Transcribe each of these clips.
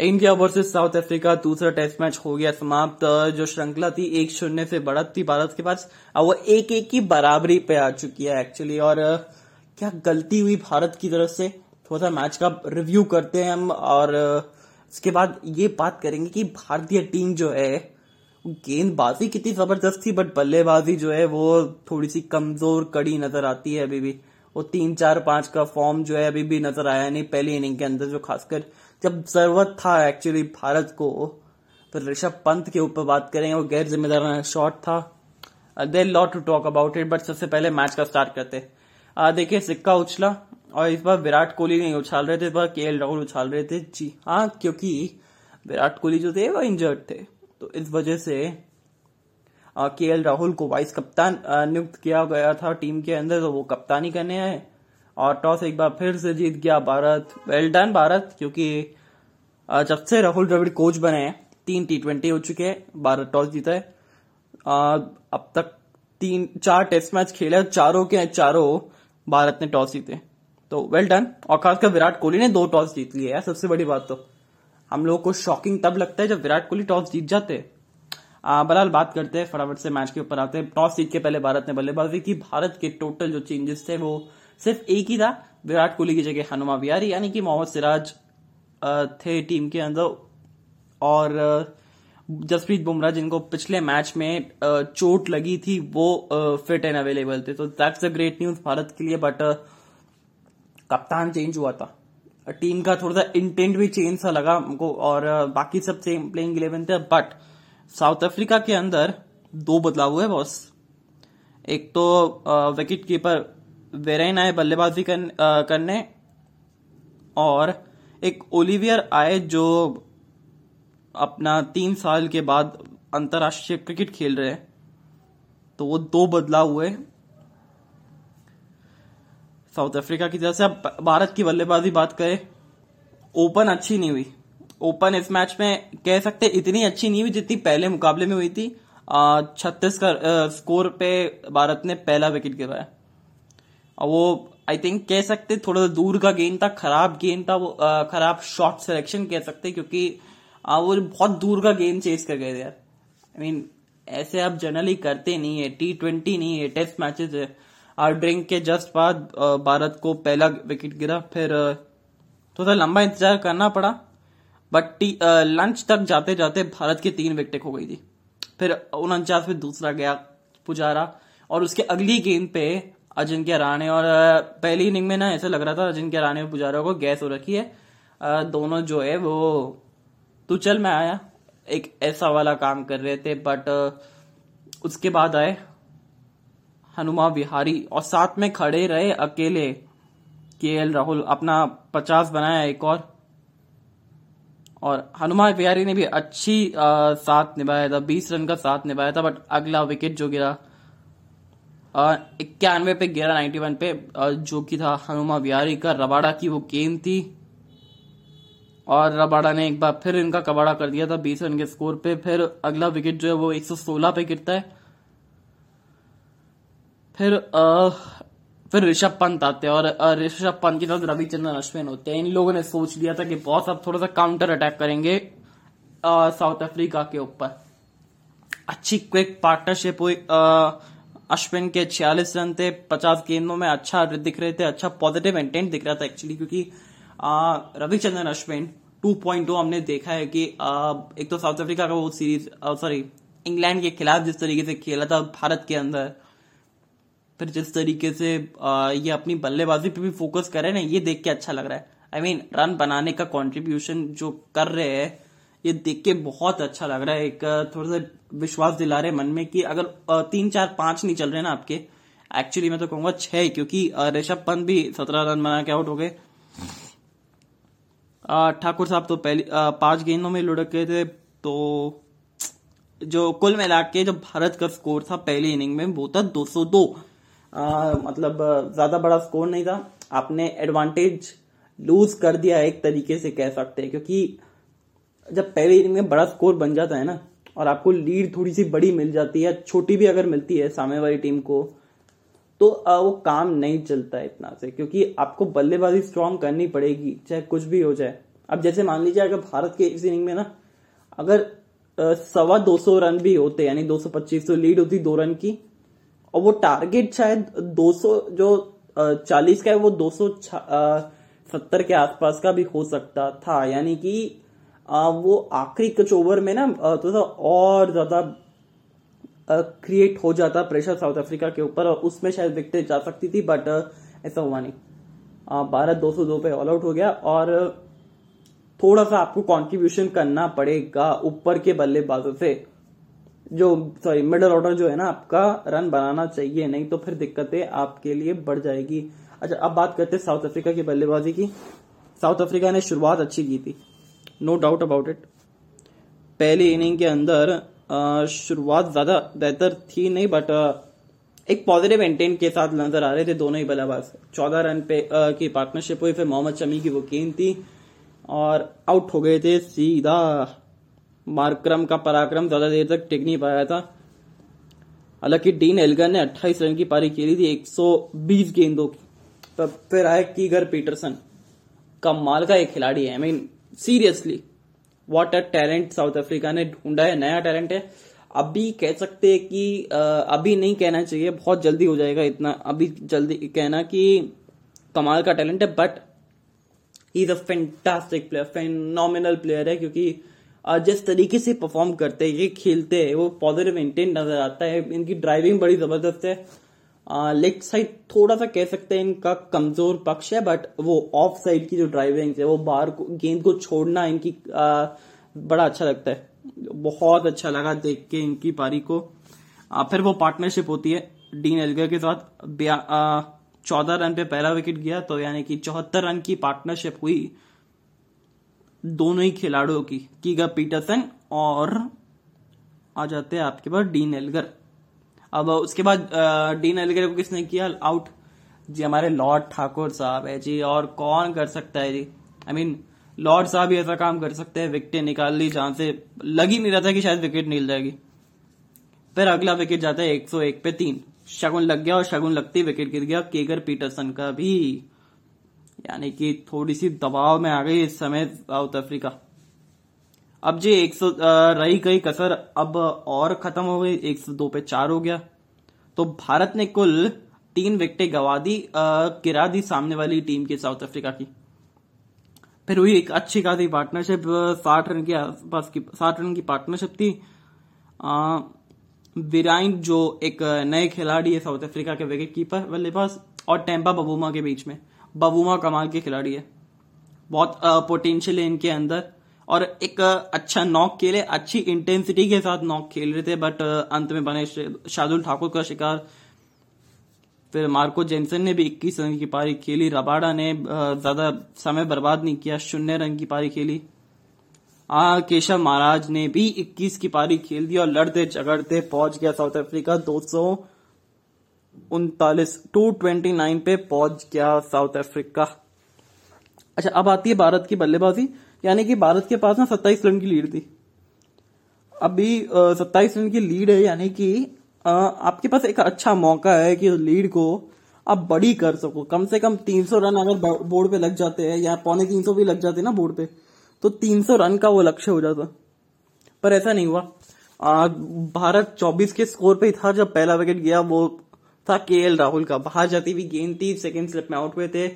India versus South Africa, दूसरा test match हो गया समाप्त, जो श्रृंखला थी एक शून्य से बढ़त थी भारत के पास वो एक एक की बराबरी पे आ चुकी है एक्चुअली और, क्या गलती हुई भारत की तरफ़ से? थोड़ा सा मैच का रिव्यू करते हैं हम, और उसके बाद ये बात करेंगे कि भारतीय टीम जो है गेंदबाजी कितनी ज़बरदस्त थी बट बल्लेबाजी जो है वो थोड़ी सी कमज़ोर, कड़ी नज़र आती है अभी भी। वो तीन चार पाँच का फॉर्म जो है अभी भी नज़र आया नहीं, पहली इनिंग के अंदर जो खासकर जब ज़रूरत था एक्चुअली भारत को फिर ऋषभ पंत के ऊपर बात करेंगे वो गैर जिम्मेदार शॉट था। There lot to talk about it but सबसे पहले मैच का स्टार्ट करते। देखिए, सिक्का उछला, और इस बार विराट कोहली नहीं उछाल रहे थे, इस बार के एल राहुल उछाल रहे थे। जी हाँ क्योंकि विराट कोहली जो थे, वो इंजर्ड थे। तो इस वजह से के एल राहुल को वाइस कप्तान नियुक्त किया गया था टीम के अंदर तो वो कप्तानी करने आए। और टॉस एक बार फिर से जीत गया भारत। वेल डन भारत, क्योंकि जब से राहुल द्रविड़ कोच बने हैं तीन टी ट्वेंटी हो चुके हैं भारत टॉस जीता है। अब तक तीन, चार टेस्ट मैच खेले चारों के चारों भारत ने टॉस जीते। तो वेल डन और खासकर विराट कोहली ने दो टॉस जीत लिए सबसे बड़ी बात तो। हम लोगों को शॉकिंग तब लगता है जब विराट कोहली टॉस जीत जाते बलाल बात करते हैं, फटाफट से मैच के ऊपर आते हैं। टॉस जीत के पहले भारत ने बल्लेबाजी की। भारत के टोटल जो चेंजेस थे वो सिर्फ़ एक ही था, विराट कोहली की जगह हनुमा बिहारी, यानी कि मोहम्मद सिराज थे टीम के अंदर। और जसप्रीत बुमराह, जिनको पिछले मैच में चोट लगी थी, वो फिट एंड अवेलेबल थे। तो that's a great news Bharat के लिए बट कप्तान चेंज हुआ था। टीम का थोड़ा सा इंटेंट भी चेंज सा लगा हमको, और बाकी सब सेम प्लेइंग इलेवन थे। बट साउथ अफ्रीका के अंदर दो बदलाव हुए बॉस एक तो विकेट कीपर वेरेन आए बल्लेबाजी कर, करने। और एक ओलिवियर आए जो अपना तीन साल के बाद अंतर्राष्ट्रीय क्रिकेट खेल रहे हैं। तो वो दो बदलाव हुए। साउथ अफ्रीका की तरफ़ से अब भारत की बल्लेबाजी बात करें ओपन अच्छी नहीं हुई। ओपन इस मैच में कह सकते इतनी अच्छी नहीं हुई जितनी पहले मुकाबले में हुई थी। छत्तीस का स्कोर पे भारत ने पहला विकेट गिराया। वो आई थिंक कह सकते थोड़ा दूर का गेंद था, खराब गेंद था वो खराब शॉट सिलेक्शन कह सकते क्योंकि वो बहुत दूर का गेंद चेस कर गए थे यार। आई मीन ऐसे आप जनरली करते नहीं है टी ट्वेंटी नहीं है टेस्ट मैचेस है। और ड्रिंक के जस्ट बाद भारत को पहला विकेट गिरा, फिर थोड़ा लंबा इंतज़ार करना पड़ा। बट लंच तक जाते जाते भारत की तीन विकेटें खो गई थी। फिर उनचास में दूसरा गया पुजारा, और उसके अगली गेंद पे अजिंक्य राणे और पहली इनिंग में ना ऐसा लग रहा था अजिंक्य राणे और पुजारा को गैस हो रखी है। दोनों जो है वो तू चल मैं आया। एक ऐसा वाला काम कर रहे थे बट उसके बाद आए हनुमा विहारी और साथ में खड़े रहे अकेले के एल राहुल। अपना पचास बनाया एक और। और हनुमान विहारी ने भी अच्छी आ, साथ निभाया था बीस रन का साथ निभाया था बट अगला विकेट जो गिरा इक्यानवे पे गिरा नाइन्टी वन पे जो कि था हनुमा बिहारी का रबाड़ा की वो गेंद थी। और रबाड़ा ने एक बार फिर इनका कबाड़ा कर दिया था बीस रन के स्कोर पे। फिर अगला विकेट जो है वो 116 पे गिरता है। फिर आ, फिर ऋषभ पंत आते हैं और ऋषभ पंत की तरफ़ रविचंद्रन अश्विन होते हैं। इन लोगों ने सोच लिया था कि बहुत अब थोड़ा सा काउंटर अटैक करेंगे साउथ अफ्रीका के ऊपर। अच्छी क्विक पार्टनरशिप हुई अश्विन के छियालीस रन थे पचास गेंदों में अच्छा दिख रहे थे अच्छा पॉजिटिव इंटेंट दिख रहा था एक्चुअली क्योंकि रविचंद्रन अश्विन 2.0 हमने देखा है कि आ, एक तो साउथ अफ्रीका का वो सीरीज़ सॉरी इंग्लैंड के खिलाफ जिस तरीके से खेला था भारत के अंदर फिर जिस तरीके से आ, ये अपनी बल्लेबाजी पे भी फोकस कर ना ये देख के अच्छा लग रहा है। I I mean mean, run बनाने का कंट्रीब्यूशन जो कर रहे हैं ये देख के बहुत अच्छा लग रहा है। एक थोड़ा सा विश्वास दिला रहे मन में कि अगर तीन चार पाँच नहीं चल रहे ना आपके एक्चुअली मैं तो कहूँगा छह क्योंकि ऋषभ पंत भी सत्रह रन बना के आउट हो गए। ठाकुर साहब तो पहली पाँच गेंदों में लुढ़क गए थे तो जो कुल मिला के जो भारत का स्कोर था पहली इनिंग में वो था 202 आ, मतलब ज़्यादा बड़ा स्कोर नहीं था। आपने एडवांटेज लूज कर दिया एक तरीके से कह सकते हैं क्योंकि जब पहले इनिंग में बड़ा स्कोर बन जाता है ना, और आपको लीड थोड़ी सी बड़ी मिल जाती है, छोटी भी अगर मिलती है सामने वाली टीम को तो वो काम नहीं चलता है इतना से, क्योंकि आपको बल्लेबाजी स्ट्रांग करनी पड़ेगी, चाहे कुछ भी हो जाए। अब जैसे मान लीजिए अगर भारत के इस इनिंग में ना, अगर सवा दो सौ रन भी होते, यानी दो सौ पच्चीस तो लीड होती दो रन की, और वो टारगेट शायद दो सौ जो चालीस का है, वो दो सौ सत्तर के आसपास का भी हो सकता था, यानी कि वो आखिरी कुछ ओवर में ना थोड़ा और ज़्यादा क्रिएट हो जाता प्रेशर साउथ अफ्रीका के ऊपर और उसमें शायद विकेट जा सकती थी बट ऐसा हुआ नहीं। भारत दो सौ दो पे ऑल आउट हो गया और थोड़ा सा आपको कंट्रीब्यूशन करना पड़ेगा ऊपर के बल्लेबाजों से। जो सॉरी मिडल ऑर्डर जो है ना, आपका रन बनाना चाहिए, नहीं तो फिर दिक्कतें आपके लिए बढ़ जाएगी। अच्छा अब बात करते हैं साउथ अफ्रीका की बल्लेबाजी की। साउथ अफ्रीका ने शुरुआत अच्छी की थी। नो डाउट अबाउट इट पहली इनिंग के अंदर शुरुआत ज़्यादा बेहतर थी नहीं बट एक पॉजिटिव इंटेंट के साथ नज़र आ रहे थे दोनों ही बल्लेबाज। चौदह रन पे आ, की पार्टनरशिप हुई फिर मोहम्मद शमी की वो गेंद थी और आउट हो गए थे सीधा। मार्क्रम का पराक्रम ज़्यादा देर तक टिक नहीं पाया था। हालाँकि डीन एल्गर ने 28 रन की पारी खेली थी 120 गेंदों की। तब फिर आए कीगर पीटरसन। कमाल का एक खिलाड़ी है। I mean seriously what a talent South Africa ने ढूंढा है, नया टैलेंट है। अभी कह सकते हैं कि अभी नहीं कहना चाहिए, बहुत जल्दी हो जाएगा इतना। अभी जल्दी कहना कि कमाल का टैलेंट है but he is a fantastic player phenomenal player है, क्योंकि जिस तरीके से परफॉर्म करते हैं, ये खेलते हैं, वो पॉजिटिव इंटेंट नज़र आता है, इनकी ड्राइविंग बड़ी ज़बरदस्त है। लेग साइड थोड़ा सा कह सकते हैं इनका कमज़ोर पक्ष है बट वो ऑफ़ साइड की जो ड्राइविंग है वो बाहर को गेंद को छोड़ना इनकी आ, बड़ा अच्छा लगता है। बहुत अच्छा लगा देख के इनकी पारी को। आ, फिर वो पार्टनरशिप होती है डीन एलगर के साथ। चौदह रन पे पहला विकेट गया तो यानी कि चौहत्तर रन की पार्टनरशिप हुई दोनों ही खिलाड़ियों की कीगा पीटरसन और आ जाते हैं आपके पास डीन एल्गर। अब उसके बाद डीन एल्गर को किसने किया? आउट जी, हमारे लॉर्ड ठाकुर साहब है जी, और कौन कर सकता है जी? आई मीन लॉर्ड साहब ही ऐसा काम कर सकते हैं विकेट निकाल ली, जहाँ से लग ही नहीं रहा था कि शायद विकेट निकल जाएगी। फिर अगला विकेट जाता है 101 पे तीन। शगुन लग गया, और शगुन लगती विकेट गिर गया केगर पीटरसन का भी। यानी कि थोड़ी सी दबाव में आ गई इस समय साउथ अफ्रीका अब जी 100 रही गई कसर अब और खत्म हो गई 102 पे चार हो गया। तो भारत ने कुल तीन विकेटें गवा दी गिरा दी सामने वाली टीम की साउथ अफ्रीका की। फिर हुई एक अच्छी खासी पार्टनरशिप साठ रन के आसपास की, साठ रन की पार्टनरशिप थी। विराइन जो एक नए खिलाड़ी है साउथ अफ्रीका के विकेट कीपर बल्लेबाज, और टेम्पा बबूमा के बीच में। बबूमा कमाल के खिलाड़ी है। बहुत पोटेंशियल है इनके अंदर। और एक अच्छा नॉक खेले, अच्छी इंटेंसिटी के साथ नॉक खेल रहे थे बट अंत में बने शार्दुल ठाकुर का शिकार। फिर मार्को जेनसन ने भी 21 रन की पारी खेली, रबाडा ने ज़्यादा समय बर्बाद नहीं किया, शून्य रन की पारी खेली। आ, केशव महाराज ने भी 21 की पारी खेल दी और लड़ते झगड़ते पहुँच गया साउथ अफ्रीका, दो उनतालीस, टू ट्वेंटी नाइन पे पहुँच गया साउथ अफ्रीका। अच्छा अब आती है भारत की बल्लेबाजी। यानी कि भारत के पास ना सत्ताईस रन की लीड थी। अभी सत्ताईस रन की लीड है यानी कि आपके पास एक अच्छा मौका है कि लीड को आप बड़ी कर सको। कम से कम 300 रन अगर बोर्ड पे लग जाते हैं या पौने 300 भी लग जाते ना बोर्ड पे तो 300 रन का वो लक्ष्य हो जाता। पर ऐसा नहीं हुआ। आ, भारत 24 के स्कोर पे था जब पहला विकेट गया वो था के राहुल का। बाहर जाती हुई गेंद थी सेकेंड स्लिप में आउट हुए थे।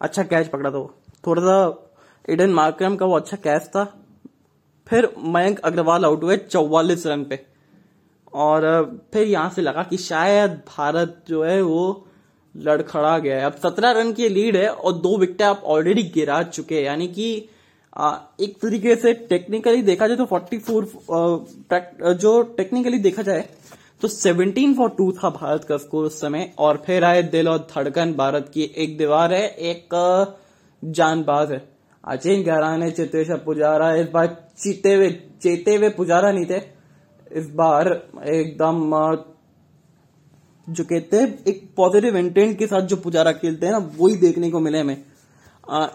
अच्छा कैच पकड़ा था वो। थोड़ा सा इडन मार्क्रम का वो अच्छा कैच था। फिर मयंक अग्रवाल आउट हुए चौवालीस रन पे। और फिर यहाँ से लगा कि शायद भारत जो है वो लड़खड़ा गया है। अब सत्रह रन की लीड है और दो विकेट आप ऑलरेडी गिरा चुके हैं। यानी कि एक तरीके से टेक्निकली देखा जाए तो 44 जो टेक्निकली देखा जाए तो 17 फॉर टू था भारत का स्कोर उस समय। और फिर आए दिल और धड़कन भारत की एक दीवार है, एक जानबाज है। अजय गहराने चेतेश्वर पुजारा, इस बार चीते हुए, चेते हुए पुजारा नहीं थे। इस बार एकदम जो कहते हैं, एक पॉजिटिव इंटेंट के साथ जो पुजारा खेलते हैं ना, वही देखने को मिले हमें।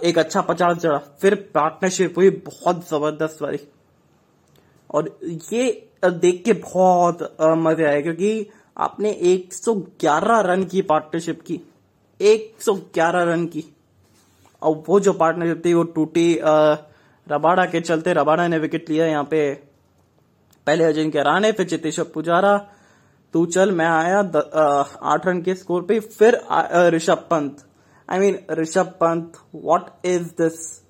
एक अच्छा पचास जड़ा फिर पार्टनरशिप हुई, बहुत ज़बरदस्त वाली। और ये देख के बहुत मज़े आए, क्योंकि आपने 111 रन की पार्टनरशिप की। 111 रन की। और वो जो पार्टनरशिप थी, वो टूटी रबाड़ा के चलते रबाड़ा ने विकेट लिया यहाँ पे। पहले अजिंक्य राणे, फिर चितेश्वर पुजारा, तू चल, मैं आया आठ रन के स्कोर पे, फिर Rishabh Pant. I mean Rishabh Pant what is this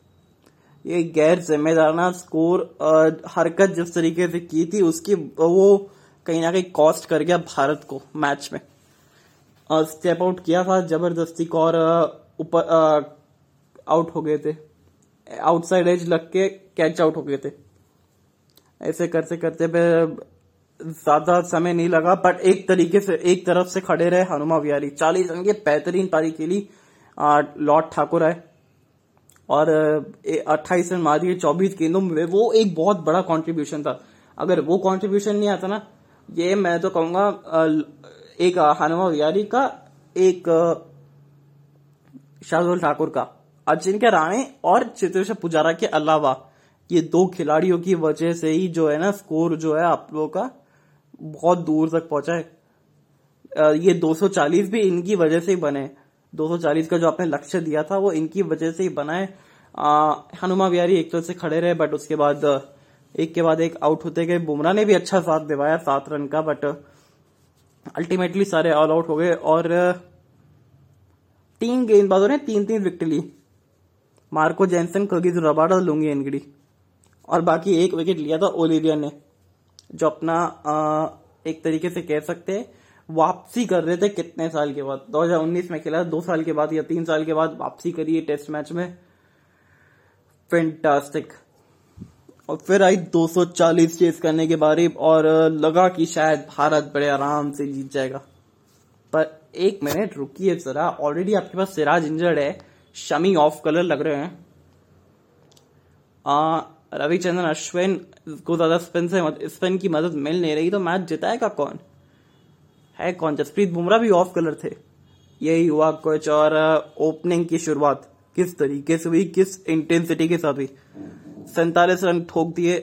ये गैर जिम्मेदाराना स्कोर हरकत जिस तरीके से की थी, उसकी वो कहीं ना कहीं कॉस्ट कर गया भारत को मैच में। स्टेप आउट किया था ज़बरदस्ती को और ऊपर आउट हो गए थे। आउटसाइड एज लग के कैच आउट हो गए थे। ऐसे करते करते ज़्यादा समय नहीं लगा बट एक तरीके से, एक तरफ़ से खड़े रहे हनुमा विहारी चालीस रन के बेहतरीन पारी खेली लॉर्ड ठाकुर आए। और अट्ठाईस रन मार दिए, चौबीस गेंदों में, वो एक बहुत बड़ा कॉन्ट्रीब्यूशन था। अगर वो कॉन्ट्रीब्यूशन नहीं आता ना, ये मैं तो कहूँगा एक हनुमा विहारी का, एक, शार्दुल ठाकुर का। अजिंक्य राणे और चित्रेश्वर पुजारा के अलावा ये दो खिलाड़ियों की वजह से ही जो है ना स्कोर जो है आप लोगों का बहुत दूर तक पहुँचा है। ये 240 भी इनकी वजह से ही बने 240 का जो आपने लक्ष्य दिया था, वो इनकी वजह से ही बना है। हनुमा बिहारी एक तरह से खड़े रहे बट उसके बाद, एक के बाद एक आउट होते गए। बुमराह ने भी अच्छा साथ दिवाया, सात रन का बट अल्टीमेटली सारे ऑल आउट हो गए। और तीन गेंदबाजों ने तीन तीन विकेट ली मार्को जैनसन कगिज रबाडा लूँगी एनगड़ी और बाकी एक विकेट लिया था ओलिविया ने जो अपना आ, एक तरीके से कह सकते हैं वापसी कर रहे थे कितने साल के बाद? 2019 में खेला दो साल के बाद या तीन साल के बाद वापसी करी है टेस्ट मैच में। फेंटास्टिक और फिर आई 240 चेस करने के बारे और लगा कि शायद भारत बड़े आराम से जीत जाएगा। पर एक मिनट रुकिए जरा ऑलरेडी आपके पास सिराज इंजर्ड है। शमी ऑफ़ कलर लग रहे हैं। रविचंद्रन, अश्विन को ज़्यादा स्पिन से स्पिन की मदद मिल नहीं रही तो मैच जिताएगा कौन? है कौन? जसप्रीत बुमराह भी ऑफ़ कलर थे। यही हुआ कुछ, और ओपनिंग की शुरुआत। किस तरीके से हुई, किस इंटेंसिटी के साथ हुई? सैतालीस रन ठोक दिए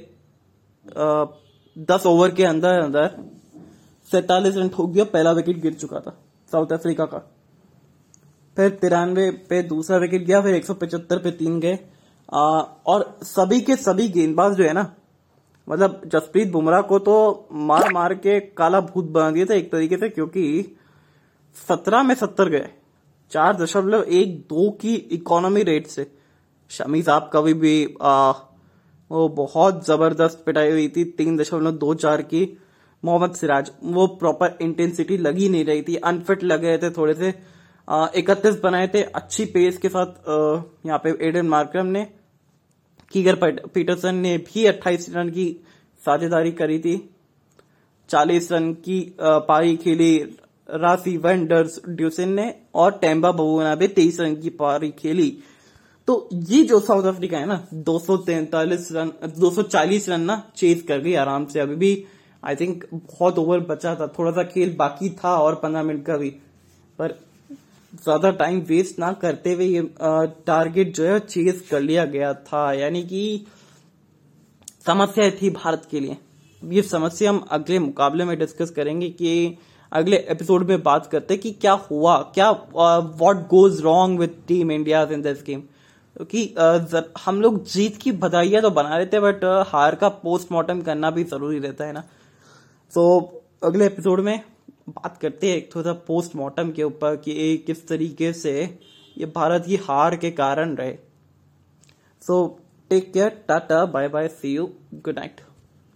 दस ओवर के अंदर अंदर सैतालीस रन ठोक दिया, पहला विकेट गिर चुका था साउथ अफ्रीका का। फिर तिरानवे पे दूसरा विकेट गया फिर एक सौ पचहत्तर पे तीन गए। और सभी के सभी गेंदबाज जो है ना मतलब जसप्रीत बुमराह को तो मार मार के काला भूत बना दिया था एक तरीके से क्योंकि सत्रह में सत्तर गए। चार दशमलव एक दो की इकोनॉमी रेट से। शमी साहब कभी भी आ, वो बहुत ज़बरदस्त पिटाई हुई थी तीन दशमलव दो चार की। मोहम्मद सिराज वो प्रॉपर इंटेंसिटी लगी नहीं रही थी अनफिट लग रहे थे थोड़े से। इकतीस बनाए थे, अच्छी पेस के साथ यहाँ पे एडन मार्क्रम ने कीगर पीटरसन ने भी 28 रन की साझेदारी करी थी। 40 रन की पारी खेली रासी वेंडर्स ड्यूसिन ने और टेम्बा बबूना भी तेईस रन की पारी खेली। तो ये जो साउथ अफ्रीका है ना, दो रन 240 रन ना चेज कर गई आराम से। अभी भी आई थिंक बहुत ओवर बचा था, थोड़ा सा खेल बाकी था और पंद्रह मिनट का भी। पर ज़्यादा टाइम वेस्ट ना करते हुए ये टारगेट जो है चेज कर लिया गया था। यानी कि समस्या थी भारत के लिए। ये समस्या हम अगले मुकाबले में डिस्कस करेंगे कि अगले एपिसोड में बात करते हैं कि क्या हुआ, क्या what goes wrong with team India in this game क्योंकि हम लोग जीत की बधाइयाँ तो बना रहे थे बट हार का पोस्टमार्टम करना भी ज़रूरी रहता है ना। तो अगले एपिसोड में बात करते हैं थोड़ा सा पोस्टमार्टम के ऊपर कि ये किस तरीके से ये भारत की हार के कारण रहे। So take care tata bye bye see you good night